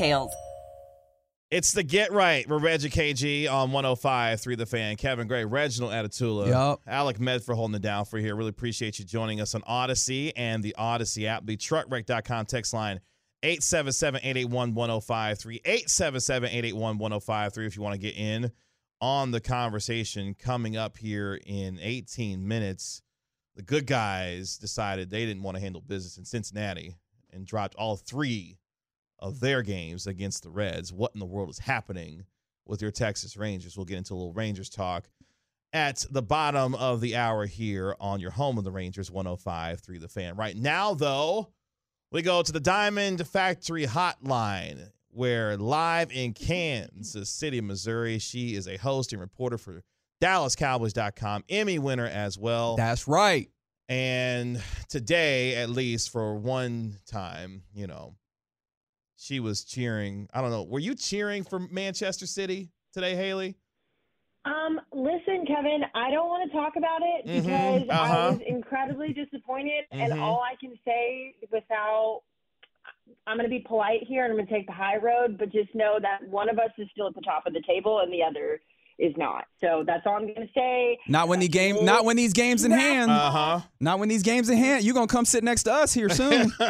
details. It's the Get Right. We're Reggie KG on 105 3 The Fan. Kevin Gray, Reginald Atatula. Yep. Alec Medford holding it down for here. Really appreciate you joining us on Audacy and the Audacy app. The truckwreck.com text line 877 881 1053. 877 881 1053 if you want to get in on the conversation coming up here in 18 minutes. The good guys decided they didn't want to handle business in Cincinnati and dropped all three of their games against the Reds. What in the world is happening with your Texas Rangers? We'll get into a little Rangers talk at the bottom of the hour here on your home of the Rangers 105 3 the fan. Right now, though, we go to the Diamond Factory Hotline, where live in Kansas City, Missouri, she is a host and reporter for DallasCowboys.com, Emmy winner as well. That's right. And today, at least for one time, you know, she was cheering. I don't know. Were you cheering for Manchester City today, Hailey? Um, listen, Kevin, I don't want to talk about it Mhm, because uh-huh. I was incredibly disappointed, and Mhm. all I can say without I'm going to be polite here and I'm going to take the high road, but just know that one of us is still at the top of the table and the other is not. So that's all I'm going to say. Not when the game. Not when these games in hand. Uh huh. Not when these games in hand. You're gonna come sit next to us here soon.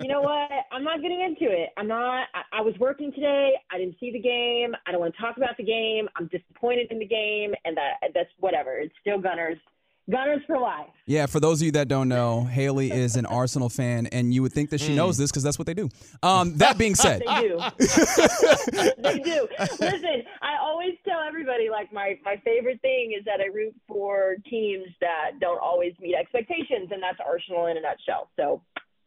You know what? I'm not getting into it. I'm not. I, I was working today. I didn't see the game. I don't want to talk about the game. I'm disappointed in the game, and that that's whatever. It's still Gunners. Gunners for life. yeah. For those of you that don't know, Hailey is an Arsenal fan, and you would think that she knows this because that's what they do. Um, that being said, They do. they do. Listen, I always tell everybody like my my favorite thing is that I root for teams that don't always meet expectations, and that's Arsenal in a nutshell. So,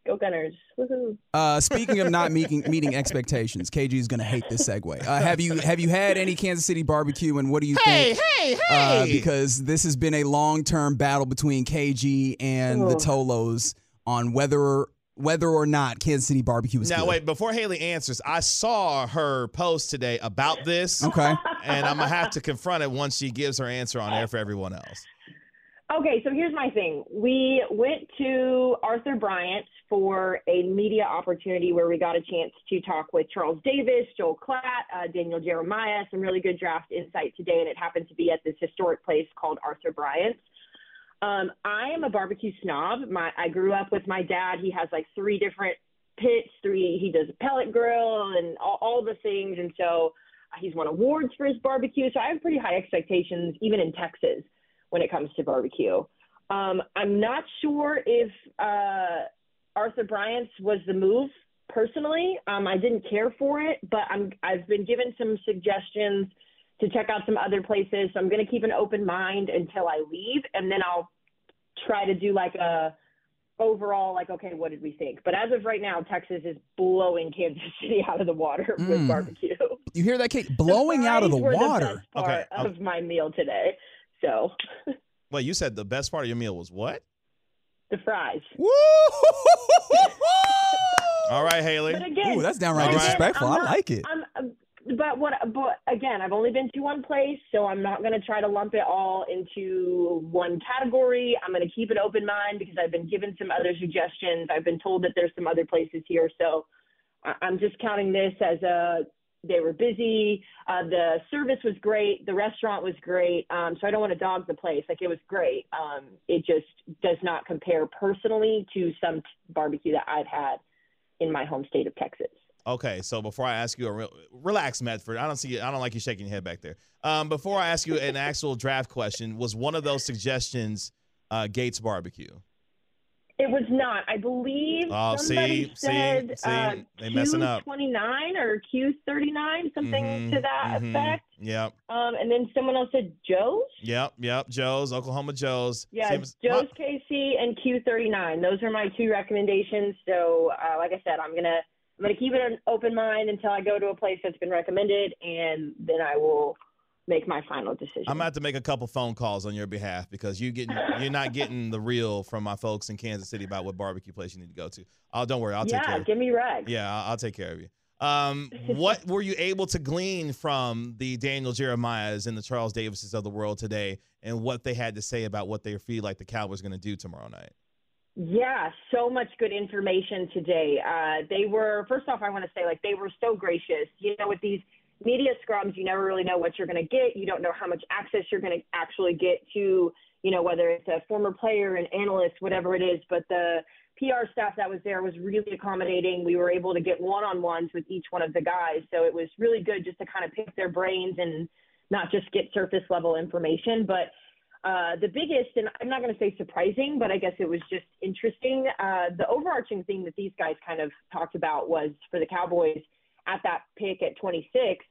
go Gunners! Woohoo! Uh, speaking of not meeting meeting expectations, KG is gonna hate this segue. Uh, have you have you had any Kansas City barbecue, and what do you hey, think? hey, Uh, hey! because this has been a long term battle between KG and the Ugh. Tolos on whether whether or not Kansas City barbecue is now good. wait, before Hailey answers, I saw her post today about this, Okay. and I'm gonna have to confront it once she gives her answer on air for everyone else. Okay, so here's my thing. We went to Arthur Bryant for a media opportunity where we got a chance to talk with Charles Davis, Joel Klatt, uh, Daniel Jeremiah, some really good draft insight today, and it happened to be at this historic place called Arthur Bryant. Um, I am a barbecue snob. My I grew up with my dad. He has like three different pits. Three. He does a pellet grill and all, all the things, and so he's won awards for his barbecue. So I have pretty high expectations, even in Texas when it comes to barbecue. Um, I'm not sure if uh, Arthur Bryant's was the move personally. Um, I didn't care for it, but I'm I've been given some suggestions to check out some other places. So I'm going to keep an open mind until I leave, and then I'll try to do like a overall like okay, what did we think? But as of right now, Texas is blowing Kansas City out of the water Mm. with barbecue. You hear that, KG? Blowing out of the water. The best part Okay, okay. of my meal today. So Wait, you said the best part of your meal was what? the fries. Woo! All right, Hailey. But again, Ooh, that's downright All right. disrespectful. I'm I like it. I'm, I'm- but what? But again, I've only been to one place, so I'm not going to try to lump it all into one category. I'm going to keep an open mind because I've been given some other suggestions. I've been told that there's some other places here, so I'm just counting this as a. They were busy. Uh, the service was great. The restaurant was great. Um, so I don't want to dog the place. Like it was great. Um, it just does not compare personally to some t- barbecue that I've had in my home state of Texas. Okay, so before I ask you a real, relax, Medford. I don't see. I don't like you shaking your head back there. Um, before I ask you an actual draft question, was one of those suggestions uh, Gates Barbecue? It was not. I believe Oh, somebody see, see, said see, uh, they messing up. Q29 or Q39, something Mhm, to that mhm. effect. Yep, Um, and then someone else said Joe's. yep, yep. Joe's, Oklahoma Joe's. Yeah, Seems- Joe's KC and Q39. Those are my two recommendations. So, uh, like I said, I'm gonna I'm gonna keep it an open mind until I go to a place that's been recommended, and then I will make my final decision. I'm about to make a couple phone calls on your behalf because you getting you're not getting the real from my folks in Kansas City about what barbecue place you need to go to. Oh, don't worry, I'll take care. yeah, give me regs. Yeah, I'll, I'll take care of you. Um, what were you able to glean from the Daniel Jeremiahs and the Charles Davises of the world today, and what they had to say about what they feel like the Cowboys going to do tomorrow night? Yeah, so much good information today. Uh, they were, first off, I want to say, like, they were so gracious. You know, with these media scrums, you never really know what you're going to get. You don't know how much access you're going to actually get to, you know, whether it's a former player, an analyst, whatever it is. But the PR staff that was there was really accommodating. We were able to get one on ones with each one of the guys. So it was really good just to kind of pick their brains and not just get surface level information. But uh, the biggest, and I'm not going to say surprising, but I guess it was just interesting. Uh, the overarching thing that these guys kind of talked about was for the Cowboys at that pick at 26,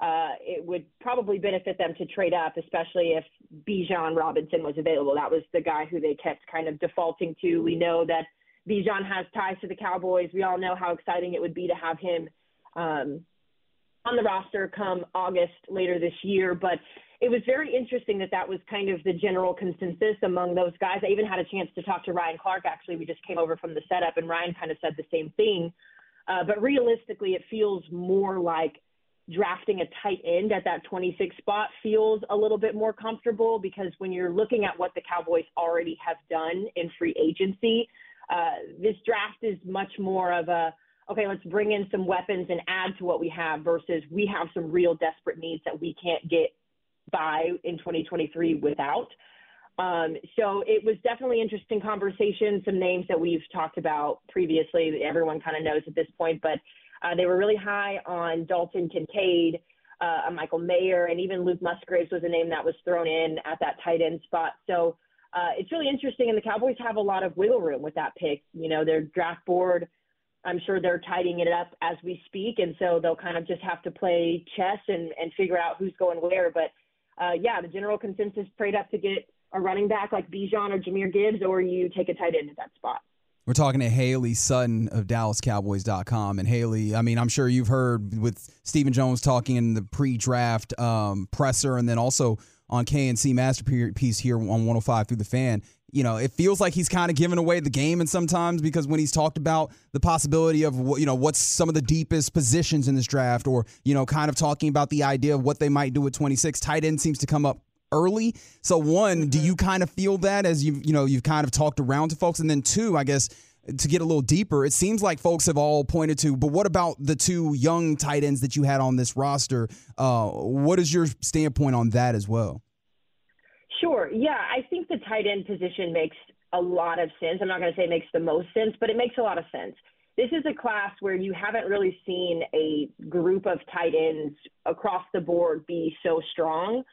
uh, it would probably benefit them to trade up, especially if Bijan Robinson was available. That was the guy who they kept kind of defaulting to. We know that Bijan has ties to the Cowboys. We all know how exciting it would be to have him um, on the roster come August later this year. But it was very interesting that that was kind of the general consensus among those guys. I even had a chance to talk to Ryan Clark. Actually, we just came over from the setup, and Ryan kind of said the same thing. Uh, but realistically, it feels more like drafting a tight end at that 26 spot feels a little bit more comfortable because when you're looking at what the Cowboys already have done in free agency, uh, this draft is much more of a okay, let's bring in some weapons and add to what we have versus we have some real desperate needs that we can't get by in 2023 without. Um, so it was definitely interesting conversation. Some names that we've talked about previously that everyone kind of knows at this point, but uh, they were really high on Dalton Kincaid, uh, Michael Mayer, and even Luke Musgraves was a name that was thrown in at that tight end spot. So uh, it's really interesting, and the Cowboys have a lot of wiggle room with that pick. You know, their draft board. I'm sure they're tidying it up as we speak, and so they'll kind of just have to play chess and, and figure out who's going where. But uh, yeah, the general consensus prayed up to get a running back like Bijan or Jahmyr Gibbs, or you take a tight end at that spot. We're talking to Hailey Sutton of DallasCowboys.com. And Hailey, I mean, I'm sure you've heard with Stephen Jones talking in the pre draft um, presser and then also on K&C Masterpiece here on 105 through the fan. You know, it feels like he's kind of giving away the game and sometimes because when he's talked about the possibility of what, you know, what's some of the deepest positions in this draft or, you know, kind of talking about the idea of what they might do at 26, tight end seems to come up early. So one, do you kind of feel that as you you know you've kind of talked around to folks, and then two, I guess to get a little deeper, it seems like folks have all pointed to. But what about the two young tight ends that you had on this roster? Uh, what is your standpoint on that as well? Sure. Yeah, I think the tight end position makes a lot of sense. I'm not going to say it makes the most sense, but it makes a lot of sense. This is a class where you haven't really seen a group of tight ends across the board be so strong.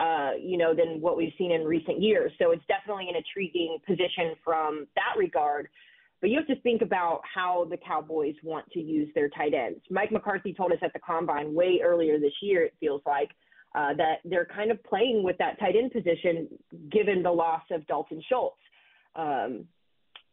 Uh, you know, than what we've seen in recent years. So it's definitely an intriguing position from that regard. But you have to think about how the Cowboys want to use their tight ends. Mike McCarthy told us at the combine way earlier this year, it feels like, uh, that they're kind of playing with that tight end position given the loss of Dalton Schultz. Um,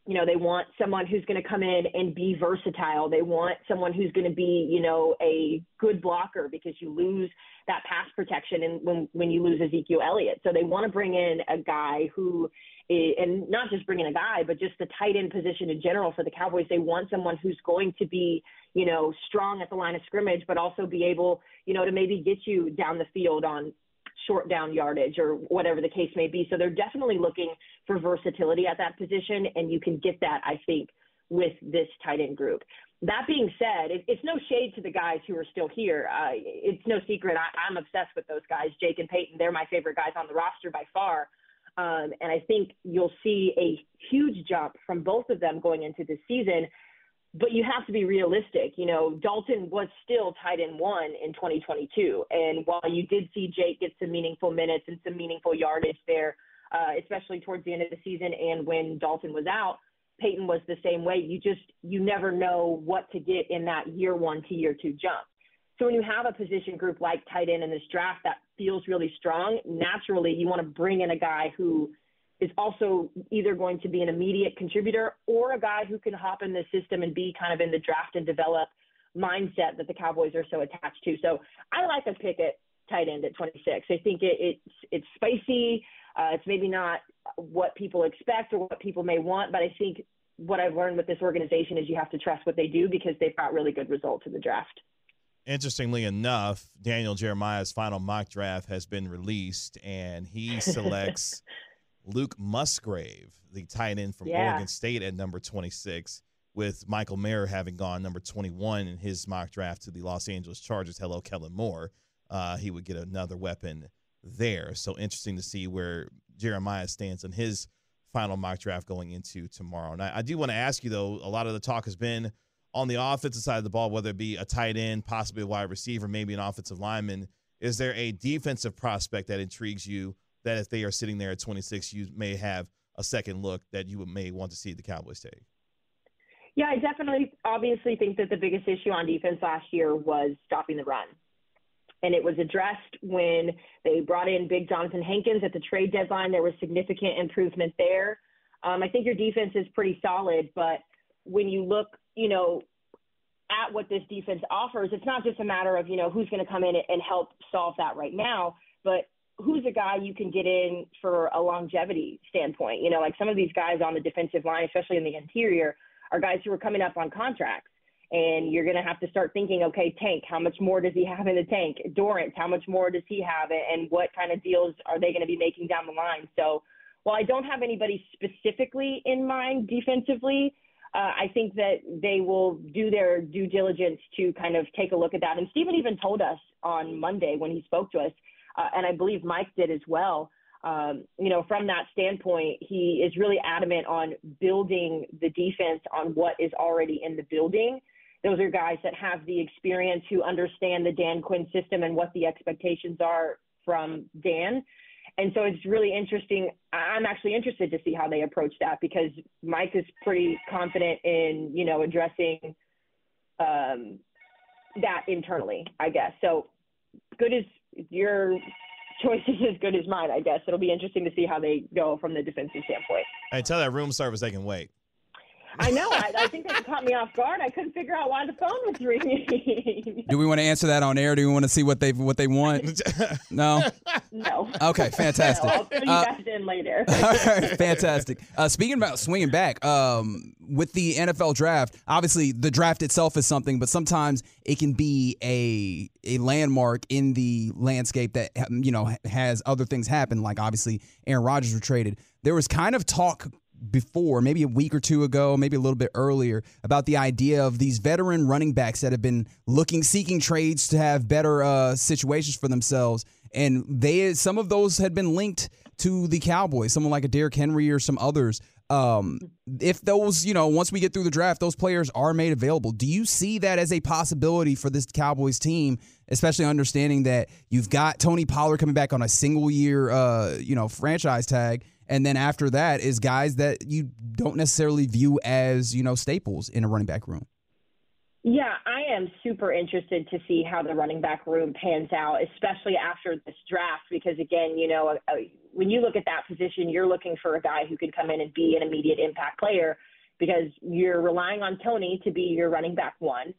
you know, they want someone who's going to come in and be versatile. They want someone who's going to be, you know, a good blocker because you lose that pass protection and when when you lose Ezekiel Elliott. So they want to bring in a guy who is, and not just bring in a guy, but just the tight end position in general for the Cowboys. They want someone who's going to be, you know, strong at the line of scrimmage, but also be able, you know, to maybe get you down the field on short down yardage or whatever the case may be. So they're definitely looking for versatility at that position, and you can get that, I think, with this tight end group. That being said, it, it's no shade to the guys who are still here. Uh, it's no secret. I, I'm obsessed with those guys, Jake and Peyton. They're my favorite guys on the roster by far. Um, and I think you'll see a huge jump from both of them going into this season. But you have to be realistic. You know, Dalton was still tight end one in 2022. And while you did see Jake get some meaningful minutes and some meaningful yardage there, uh, especially towards the end of the season and when Dalton was out, Peyton was the same way. You just, you never know what to get in that year one to year two jump. So when you have a position group like tight end in this draft that feels really strong, naturally you want to bring in a guy who is also either going to be an immediate contributor or a guy who can hop in the system and be kind of in the draft and develop mindset that the Cowboys are so attached to. So I like a pick at tight end at 26. I think it, it's it's spicy. Uh, it's maybe not what people expect or what people may want, but I think what I've learned with this organization is you have to trust what they do because they've got really good results in the draft. Interestingly enough, Daniel Jeremiah's final mock draft has been released, and he selects Luke Musgrave, the tight end from yeah. Oregon State at number 26, with Michael Mayer having gone number 21 in his mock draft to the Los Angeles Chargers. Hello, Kellen Moore. Uh, he would get another weapon there. So interesting to see where Jeremiah stands on his final mock draft going into tomorrow. And I, I do want to ask you, though, a lot of the talk has been on the offensive side of the ball, whether it be a tight end, possibly a wide receiver, maybe an offensive lineman. Is there a defensive prospect that intrigues you that if they are sitting there at 26, you may have a second look that you may want to see the Cowboys take? Yeah, I definitely obviously think that the biggest issue on defense last year was stopping the run. And it was addressed when they brought in big Johnathan Hankins at the trade deadline. There was significant improvement there. Um, I think your defense is pretty solid, but when you look, you know, at what this defense offers, it's not just a matter of, you know, who's going to come in and help solve that right now, but who's a guy you can get in for a longevity standpoint? You know, like some of these guys on the defensive line, especially in the interior, are guys who are coming up on contracts. And you're going to have to start thinking, okay, Tank, how much more does he have in the tank? Dorance, how much more does he have? And what kind of deals are they going to be making down the line? So while I don't have anybody specifically in mind defensively, uh, I think that they will do their due diligence to kind of take a look at that. And Stephen even told us on Monday when he spoke to us uh, and I believe Mike did as well. Um, you know, from that standpoint, he is really adamant on building the defense on what is already in the building. Those are guys that have the experience who understand the Dan Quinn system and what the expectations are from Dan. And so it's really interesting. I'm actually interested to see how they approach that because Mike is pretty confident in, you know, addressing um, that internally, I guess. So good as your choice is as good as mine, I guess. It'll be interesting to see how they go from the defensive standpoint. Hey, tell that room service they can wait. I know. I, I, think that caught me off guard. I couldn't figure out why the phone was ringing. Do we want to answer that on air? Do we want to see what they what they want? No. No. Okay, fantastic. No, I'll fill you uh, guys in later. all right, fantastic. Uh, speaking about swinging back, um, with the NFL draft, obviously the draft itself is something, but sometimes it can be a a landmark in the landscape that you know has other things happen. Like obviously Aaron Rodgers were traded. There was kind of talk before, maybe a week or two ago, maybe a little bit earlier, about the idea of these veteran running backs that have been looking, seeking trades to have better uh, situations for themselves. And they, some of those had been linked to the Cowboys, someone like a Derrick Henry or some others. Um, if those, you know, once we get through the draft, those players are made available. Do you see that as a possibility for this Cowboys team, especially understanding that you've got Tony Pollard coming back on a single year, uh, you know, franchise tag? And then after that is guys that you don't necessarily view as, you know, staples in a running back room. Yeah, I am super interested to see how the running back room pans out, especially after this draft, because again, you know, uh, when you look at that position, you're looking for a guy who can come in and be an immediate impact player because you're relying on Tony to be your running back one.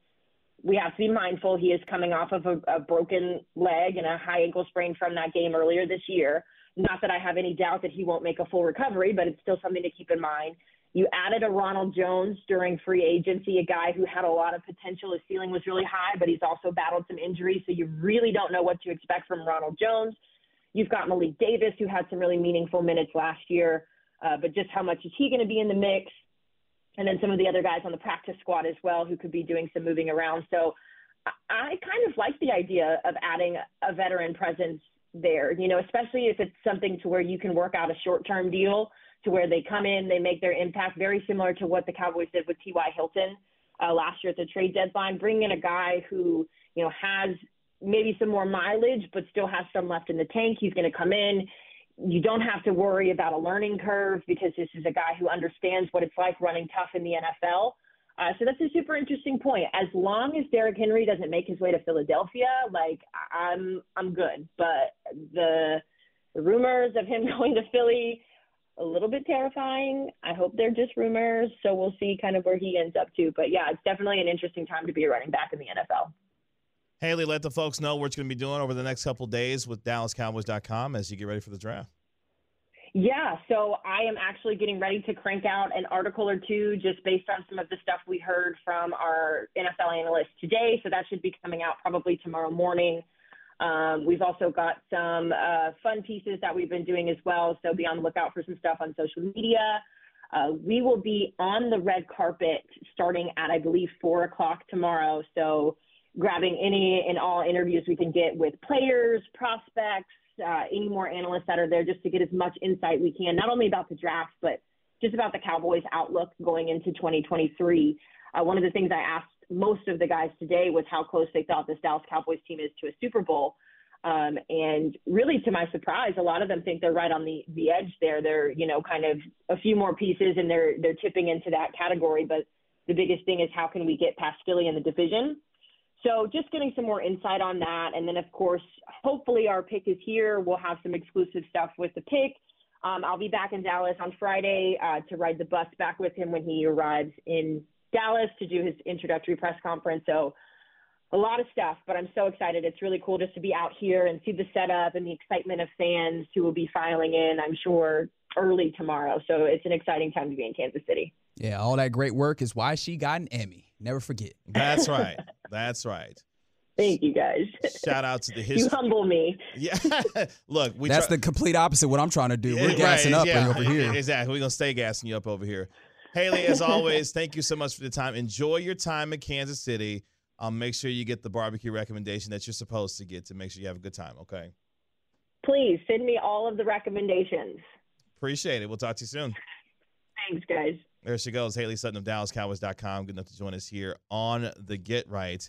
We have to be mindful he is coming off of a, a broken leg and a high ankle sprain from that game earlier this year. Not that I have any doubt that he won't make a full recovery, but it's still something to keep in mind. You added a Ronald Jones during free agency, a guy who had a lot of potential. His ceiling was really high, but he's also battled some injuries, so you really don't know what to expect from Ronald Jones. You've got Malik Davis, who had some really meaningful minutes last year, uh, but just how much is he going to be in the mix? And then some of the other guys on the practice squad as well, who could be doing some moving around. So I kind of like the idea of adding a veteran presence there, you know, especially if it's something to where you can work out a short term deal to where they come in, they make their impact very similar to what the Cowboys did with T.Y. Hilton uh, last year at the trade deadline. Bringing in a guy who you know has maybe some more mileage, but still has some left in the tank. He's going to come in. You don't have to worry about a learning curve because this is a guy who understands what it's like running tough in the NFL. Uh, so that's a super interesting point. As long as Derrick Henry doesn't make his way to Philadelphia, like I'm, I'm good. But the, the rumors of him going to Philly, a little bit terrifying. I hope they're just rumors. So we'll see kind of where he ends up to. But yeah, it's definitely an interesting time to be a running back in the NFL. Hailey, let the folks know what you're going to be doing over the next couple days with DallasCowboys.com as you get ready for the draft. Yeah, so I am actually getting ready to crank out an article or two just based on some of the stuff we heard from our NFL analysts today. So that should be coming out probably tomorrow morning. Um, we've also got some uh, fun pieces that we've been doing as well. So be on the lookout for some stuff on social media. Uh, we will be on the red carpet starting at, I believe, four o'clock tomorrow. So grabbing any and all interviews we can get with players, prospects, uh, any more analysts that are there just to get as much insight we can, not only about the draft, but just about the Cowboys' outlook going into 2023. Uh, one of the things I asked most of the guys today was how close they thought this Dallas Cowboys team is to a Super Bowl. Um, and really, to my surprise, a lot of them think they're right on the, the edge there. They're, you know, kind of a few more pieces and they're, they're tipping into that category. But the biggest thing is how can we get past Philly in the division? So just getting some more insight on that. And then, of course, hopefully our pick is here. We'll have some exclusive stuff with the pick. Um, I'll be back in Dallas on Friday uh, to ride the bus back with him when he arrives in Dallas to do his introductory press conference. So a lot of stuff, but I'm so excited. It's really cool just to be out here and see the setup and the excitement of fans who will be filing in, I'm sure, early tomorrow. So it's an exciting time to be in Kansas City. Yeah, all that great work is why she got an Emmy. Never forget. That's right. That's right. Thank you guys. Shout out to the history. You humble me. Yeah. Look, we That's try- the complete opposite of what I'm trying to do. We're Yeah, gassing up yeah, over here. Exactly. We're gonna stay gassing you up over here. Hailey, as always, thank you so much for the time. Enjoy your time in Kansas City. Um, make sure you get the barbecue recommendation that you're supposed to get to make sure you have a good time. Okay. Please send me all of the recommendations. Appreciate it. We'll talk to you soon. Thanks, guys. There she goes, Hailey Sutton of DallasCowboys.com. Good enough to join us here on the Get Right.